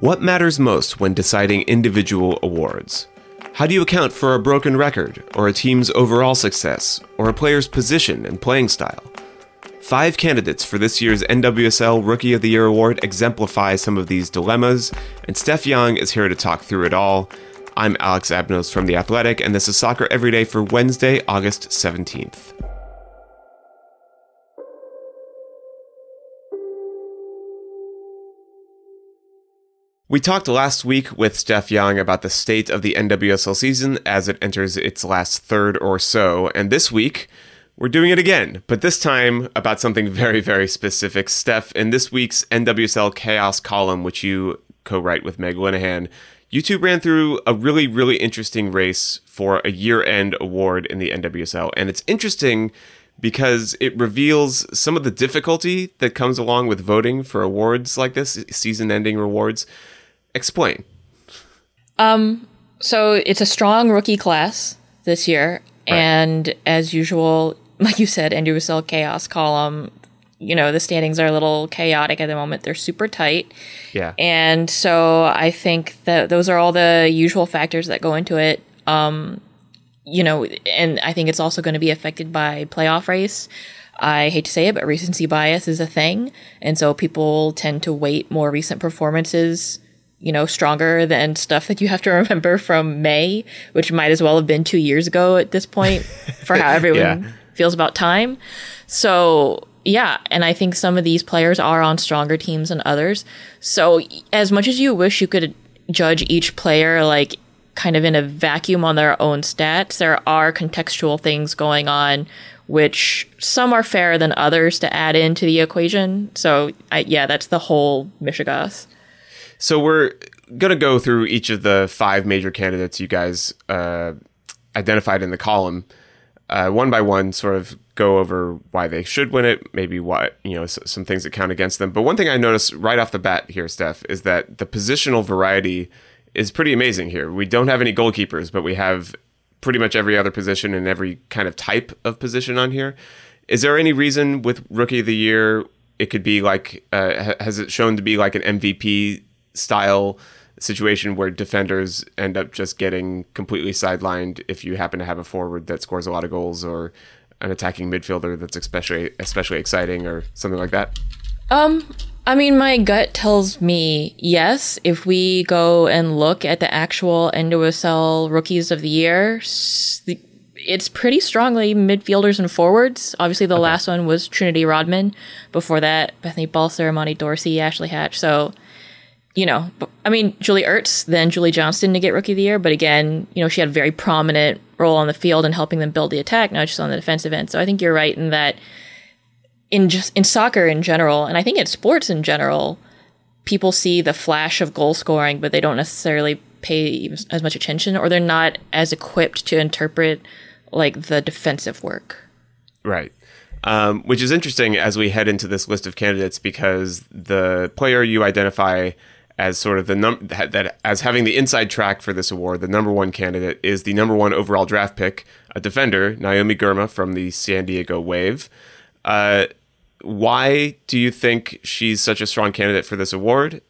What matters most when deciding individual awards? How do you account for a broken record, or a team's overall success, or a player's position and playing style? Five candidates for this year's NWSL Rookie of the Year award exemplify some of these dilemmas, and Steph Young is here to talk through it all. I'm Alex Abnos from The Athletic, and this is Soccer Every Day for Wednesday, August 17th. We talked last week with Steph Young about the state of the NWSL season as it enters its last third or so, and this week we're doing it again, but this time about something very, very specific. Steph, in this week's NWSL Chaos column, which you co write with Meg Linehan, you two ran through a really, really interesting race for a year end award in the NWSL, and it's interesting because it reveals some of the difficulty that comes along with voting for awards like this, season ending rewards. Explain. Um, so it's a strong rookie class this year, right. and as usual, like you said, NWSL Chaos column. You know the standings are a little chaotic at the moment. They're super tight. Yeah. And so I think that those are all the usual factors that go into it. Um, you know, and I think it's also going to be affected by playoff race. I hate to say it, but recency bias is a thing. And so people tend to weight more recent performances you know, stronger than stuff that you have to remember from May, which might as well have been two years ago at this point for how everyone yeah. feels about time. So, yeah, and I think some of these players are on stronger teams than others. So, as much as you wish you could judge each player like kind of in a vacuum on their own stats, there are contextual things going on which some are fairer than others to add into the equation. So, I, yeah, that's the whole Michigas. So we're going to go through each of the five major candidates you guys uh, identified in the column, uh, one by one, sort of go over why they should win it, maybe why, you know, some things that count against them. But one thing I noticed right off the bat here, Steph, is that the positional variety is pretty amazing here. We don't have any goalkeepers, but we have pretty much every other position and every kind of type of position on here. Is there any reason with Rookie of the Year it could be like, uh, has it shown to be like an MVP style situation where defenders end up just getting completely sidelined if you happen to have a forward that scores a lot of goals or an attacking midfielder that's especially especially exciting or something like that? Um, I mean, my gut tells me yes. If we go and look at the actual NWSL rookies of the year, it's pretty strongly midfielders and forwards. Obviously, the okay. last one was Trinity Rodman. Before that, Bethany Balcer, Imani Dorsey, Ashley Hatch. So you know, I mean, Julie Ertz, then Julie Johnston to get Rookie of the Year, but again, you know, she had a very prominent role on the field in helping them build the attack. not just on the defensive end. So I think you're right in that in just in soccer in general, and I think in sports in general, people see the flash of goal scoring, but they don't necessarily pay as much attention, or they're not as equipped to interpret like the defensive work. Right. Um, which is interesting as we head into this list of candidates because the player you identify as sort of the num that, that, as having the inside track for this award, the number one candidate is the number one overall draft pick, a defender, Naomi Girma from the San Diego Wave. Uh, why do you think she's such a strong candidate for this award?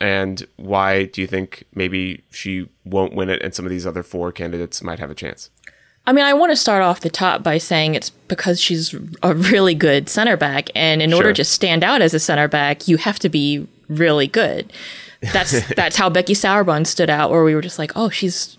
And why do you think maybe she won't win it and some of these other four candidates might have a chance? I mean, I want to start off the top by saying it's because she's a really good center back. And in sure. order to stand out as a center back, you have to be really good. That's that's how Becky Sauerbrunn stood out, where we were just like, oh, she's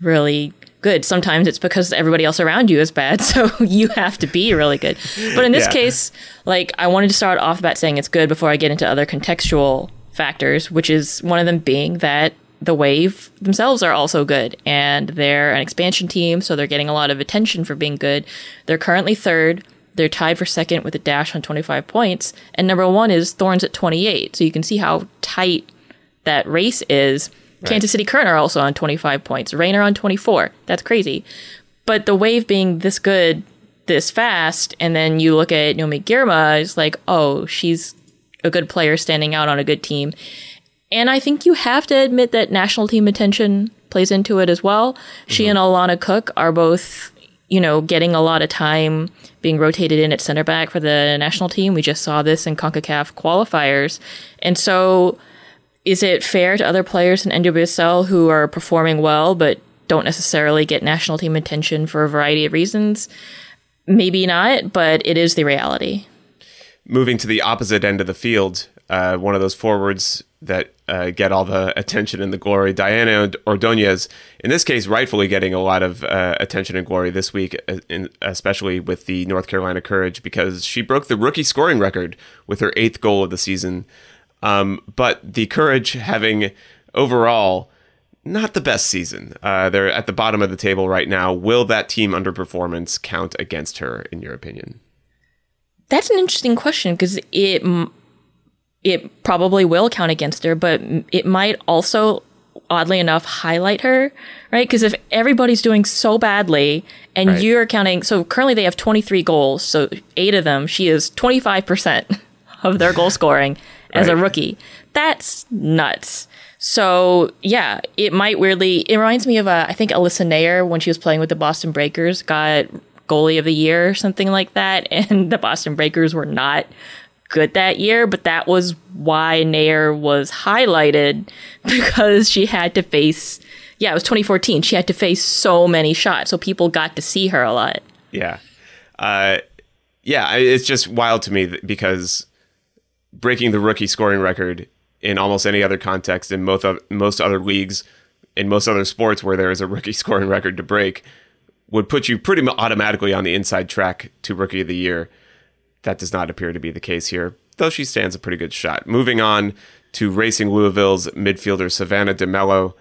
really good. Sometimes it's because everybody else around you is bad, so you have to be really good. But in this yeah. case, like I wanted to start off bat saying it's good before I get into other contextual factors, which is one of them being that the Wave themselves are also good, and they're an expansion team, so they're getting a lot of attention for being good. They're currently third. They're tied for second with a dash on 25 points, and number one is Thorns at 28. So you can see how tight that race is. Kansas City Current are also on 25 points. Reign are on 24. That's crazy. But the Wave being this good, this fast, and then you look at Naomi Girma, it's like, oh, she's a good player standing out on a good team. And I think you have to admit that national team attention plays into it as well. She mm-hmm. and Alana Cook are both, you know, getting a lot of time being rotated in at center back for the national team. We just saw this in CONCACAF qualifiers. And so is it fair to other players in NWSL who are performing well but don't necessarily get national team attention for a variety of reasons? Maybe not, but it is the reality. moving to the opposite end of the field, uh, one of those forwards that uh, get all the attention and the glory, Diana Ordonez, in this case, rightfully getting a lot of uh, attention and glory this week, uh, especially with the North Carolina Courage, because she broke the rookie scoring record with her eighth goal of the season. Um, but the Courage having overall not the best season. Uh, they're at the bottom of the table right now. Will that team underperformance count against her, in your opinion? That's an interesting question because it it probably will count against her, but it might also, oddly enough, highlight her, right? Because if everybody's doing so badly and Right. you're counting, so currently they have 23 goals, so eight of them, she is 25% of their goal scoring as a rookie. That's nuts. So yeah, it might weirdly. It reminds me of uh, I think Alyssa Naeher when she was playing with the Boston Breakers got goalie of the year or something like that, and the Boston Breakers were not good that year. But that was why Naeher was highlighted because she had to face. Yeah, it was 2014. She had to face so many shots, so people got to see her a lot. Yeah. Uh, yeah, it's just wild to me because breaking the rookie scoring record in almost any other context in most, oth- most other leagues, in most other sports where there is a rookie scoring record to break, would put you pretty automatically on the inside track to rookie of the year. That does not appear to be the case here, though she stands a pretty good shot. Moving on to Racing Louisville's midfielder Savannah DeMello.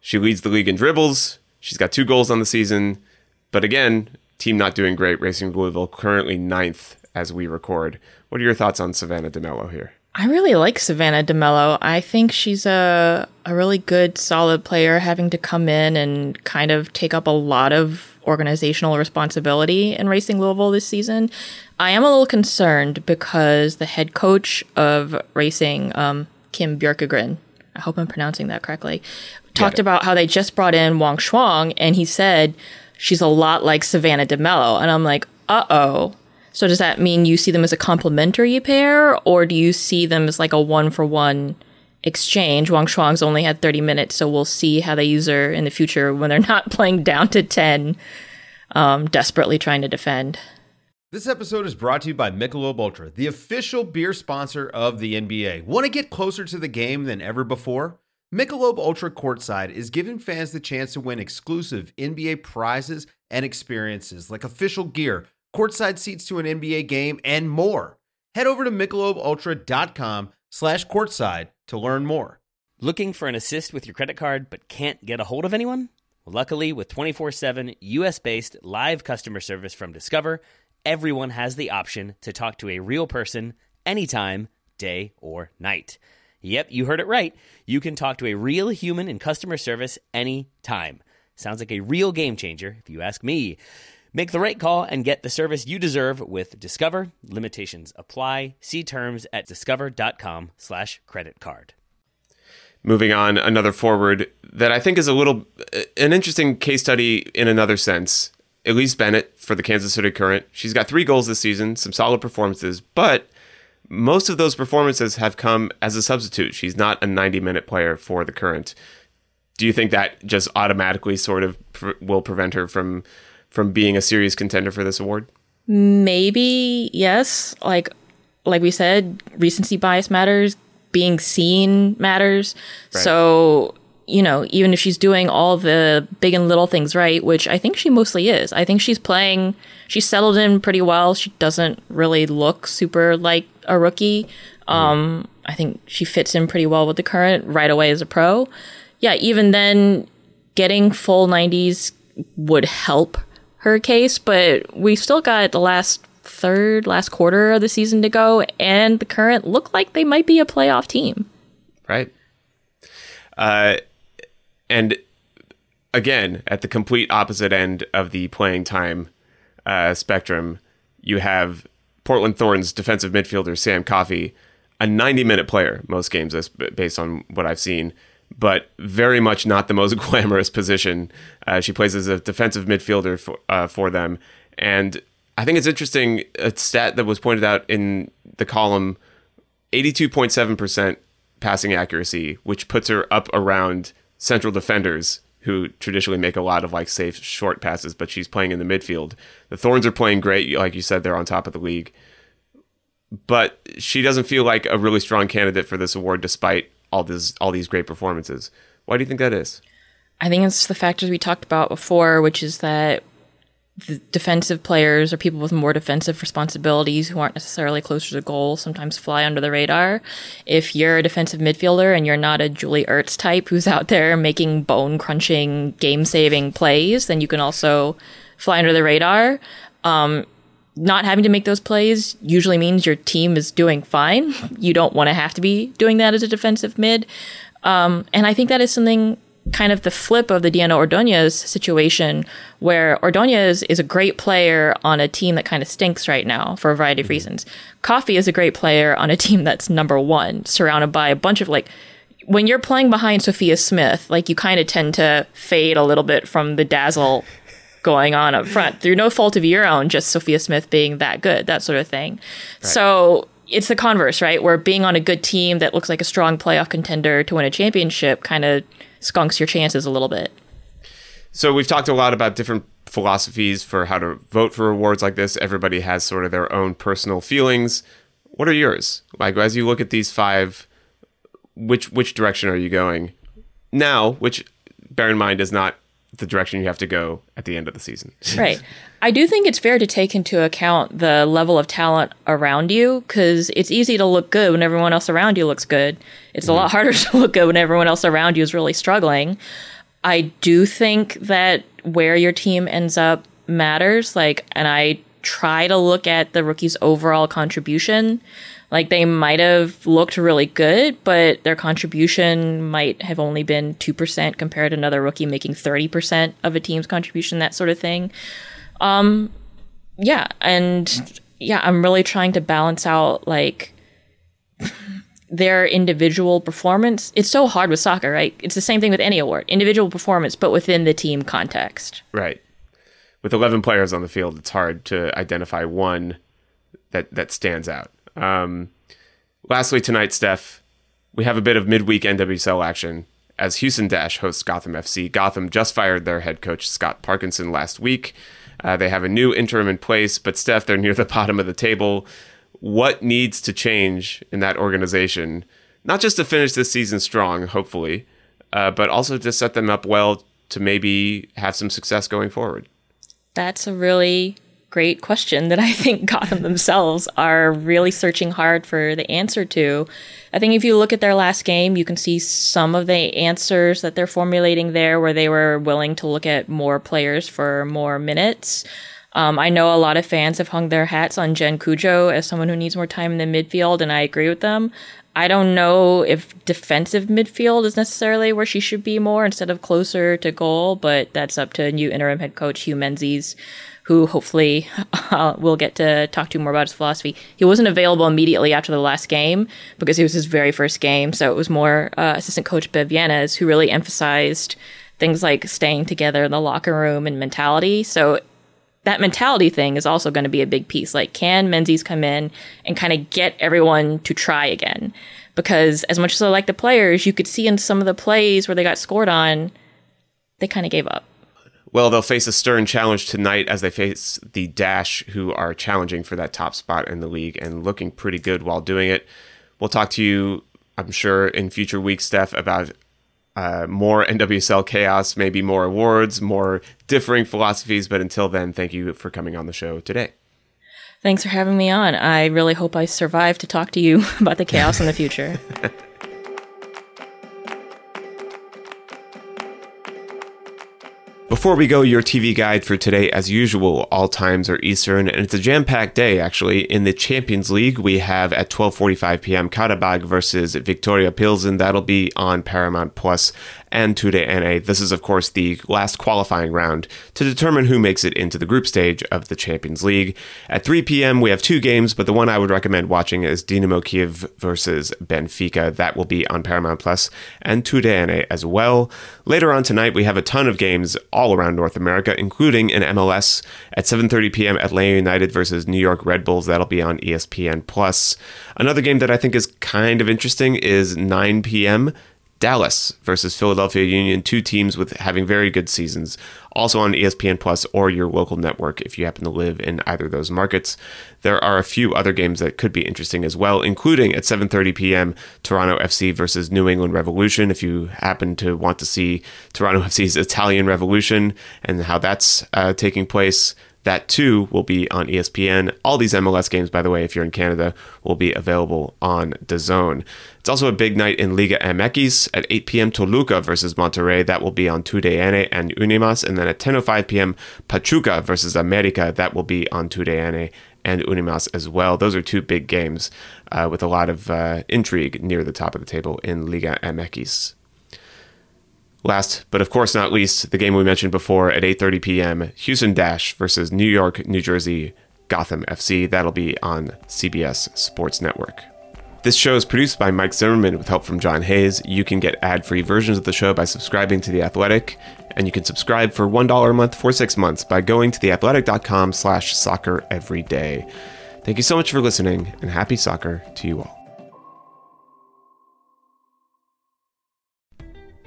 She leads the league in dribbles. She's got two goals on the season. But again, team not doing great. Racing Louisville currently ninth as we record. What are your thoughts on Savannah DeMello here? I really like Savannah DeMello. I think she's a a really good, solid player, having to come in and kind of take up a lot of organizational responsibility in Racing Louisville this season. I am a little concerned because the head coach of Racing, um, Kim Björkegren, I hope I'm pronouncing that correctly, talked about how they just brought in Wang Shuang, and he said she's a lot like Savannah DeMello, and I'm like, uh oh. So does that mean you see them as a complementary pair, or do you see them as like a one for one exchange? Wang Shuang's only had 30 minutes, so we'll see how they use her in the future when they're not playing down to 10, um, desperately trying to defend. This episode is brought to you by Michelob Ultra, the official beer sponsor of the NBA. Want to get closer to the game than ever before? Michelob Ultra Courtside is giving fans the chance to win exclusive NBA prizes and experiences like official gear, courtside seats to an NBA game, and more. Head over to michelobultra.com slash courtside to learn more. Looking for an assist with your credit card but can't get a hold of anyone? Luckily, with 24 7 US based live customer service from Discover, everyone has the option to talk to a real person anytime, day or night. Yep, you heard it right. You can talk to a real human in customer service anytime. Sounds like a real game changer, if you ask me. Make the right call and get the service you deserve with Discover. Limitations apply. See terms at discover.com slash credit card. Moving on, another forward that I think is a little an interesting case study in another sense. Elise Bennett for the Kansas City Current. She's got three goals this season, some solid performances, but most of those performances have come as a substitute. She's not a 90 minute player for the Current. Do you think that just automatically sort of pre- will prevent her from from being a serious contender for this award? Maybe yes. Like like we said, recency bias matters. Being seen matters. So you know, even if she's doing all the big and little things right, which I think she mostly is. I think she's playing. She's settled in pretty well. She doesn't really look super like a rookie. Um, I think she fits in pretty well with the current right away as a pro. yeah, even then, getting full 90s would help her case, but we still got the last third, last quarter of the season to go, and the current look like they might be a playoff team. Right. Uh, and again, at the complete opposite end of the playing time uh, spectrum, you have Portland Thorns defensive midfielder Sam Coffey, a 90 minute player most games, based on what I've seen, but very much not the most glamorous position. Uh, she plays as a defensive midfielder for, uh, for them. And I think it's interesting a stat that was pointed out in the column 82.7% passing accuracy, which puts her up around central defenders who traditionally make a lot of like safe short passes, but she's playing in the midfield. The Thorns are playing great, like you said, they're on top of the league. But she doesn't feel like a really strong candidate for this award despite all this all these great performances. Why do you think that is? I think it's the factors we talked about before, which is that the defensive players or people with more defensive responsibilities who aren't necessarily closer to goal sometimes fly under the radar. If you're a defensive midfielder and you're not a Julie Ertz type who's out there making bone crunching, game saving plays, then you can also fly under the radar. Um, not having to make those plays usually means your team is doing fine. You don't want to have to be doing that as a defensive mid. Um, and I think that is something kind of the flip of the Diana Ordonez situation, where Ordonez is a great player on a team that kind of stinks right now for a variety of mm-hmm. reasons. Coffey is a great player on a team that's number one, surrounded by a bunch of like. When you're playing behind Sophia Smith, like you kind of tend to fade a little bit from the dazzle going on up front through no fault of your own, just Sophia Smith being that good, that sort of thing. Right. So it's the converse, right? Where being on a good team that looks like a strong playoff contender to win a championship kind of skunks your chances a little bit. So we've talked a lot about different philosophies for how to vote for awards like this. Everybody has sort of their own personal feelings. What are yours? Like as you look at these five, which which direction are you going now? Which bear in mind is not the direction you have to go at the end of the season. right. I do think it's fair to take into account the level of talent around you because it's easy to look good when everyone else around you looks good. It's mm-hmm. a lot harder to look good when everyone else around you is really struggling. I do think that where your team ends up matters. Like, and I try to look at the rookie's overall contribution. Like they might have looked really good, but their contribution might have only been 2% compared to another rookie making 30% of a team's contribution, that sort of thing. Um, yeah. And yeah, I'm really trying to balance out like their individual performance. It's so hard with soccer, right? It's the same thing with any award individual performance, but within the team context. Right. With 11 players on the field, it's hard to identify one that, that stands out. Um, lastly, tonight, Steph, we have a bit of midweek NWSL action as Houston Dash hosts Gotham FC. Gotham just fired their head coach, Scott Parkinson, last week. Uh, they have a new interim in place, but Steph, they're near the bottom of the table. What needs to change in that organization? Not just to finish this season strong, hopefully, uh, but also to set them up well to maybe have some success going forward. That's a really great question that I think Gotham themselves are really searching hard for the answer to. I think if you look at their last game, you can see some of the answers that they're formulating there where they were willing to look at more players for more minutes. Um, I know a lot of fans have hung their hats on Jen Cudjoe as someone who needs more time in the midfield, and I agree with them. I don't know if defensive midfield is necessarily where she should be more instead of closer to goal, but that's up to new interim head coach Hue Menzies who hopefully uh, we'll get to talk to more about his philosophy. He wasn't available immediately after the last game because it was his very first game. So it was more uh, assistant coach Bev Yanez who really emphasized things like staying together in the locker room and mentality. So that mentality thing is also going to be a big piece. Like, can Menzies come in and kind of get everyone to try again? Because as much as I like the players, you could see in some of the plays where they got scored on, they kind of gave up. Well, they'll face a stern challenge tonight as they face the Dash, who are challenging for that top spot in the league and looking pretty good while doing it. We'll talk to you, I'm sure, in future weeks, Steph, about uh, more NWSL chaos, maybe more awards, more differing philosophies. But until then, thank you for coming on the show today. Thanks for having me on. I really hope I survive to talk to you about the chaos in the future. Before we go, your TV guide for today, as usual, all times are Eastern, and it's a jam-packed day. Actually, in the Champions League, we have at 12:45 p.m. Karabag versus Victoria Pilsen. That'll be on Paramount Plus and TUDN. This is, of course, the last qualifying round to determine who makes it into the group stage of the Champions League. At 3 p.m., we have two games, but the one I would recommend watching is Dinamo Kiev versus Benfica. That will be on Paramount Plus and TUDN as well. Later on tonight, we have a ton of games all around North America, including an MLS at 7:30 p.m. Atlanta United versus New York Red Bulls. That'll be on ESPN Plus. Another game that I think is kind of interesting is 9 p.m. Dallas versus Philadelphia Union, two teams with having very good seasons, also on ESPN Plus or your local network if you happen to live in either of those markets. There are a few other games that could be interesting as well, including at 7:30 p.m. Toronto FC versus New England Revolution. If you happen to want to see Toronto FC's Italian Revolution and how that's uh, taking place, that too will be on ESPN. All these MLS games, by the way, if you're in Canada, will be available on DAZN. It's also a big night in Liga MX at 8 p.m. Toluca versus Monterrey. That will be on TUDN and Unimas. And then at 10.05 p.m. Pachuca versus America. That will be on TUDN and Unimas as well. Those are two big games uh, with a lot of uh, intrigue near the top of the table in Liga MX. Last, but of course not least, the game we mentioned before at 8:30 p.m. Houston Dash versus New York, New Jersey, Gotham FC. That'll be on CBS Sports Network. This show is produced by Mike Zimmerman with help from John Hayes. You can get ad-free versions of the show by subscribing to The Athletic, and you can subscribe for $1 a month for six months by going to theathletic.com slash soccer every day. Thank you so much for listening, and happy soccer to you all.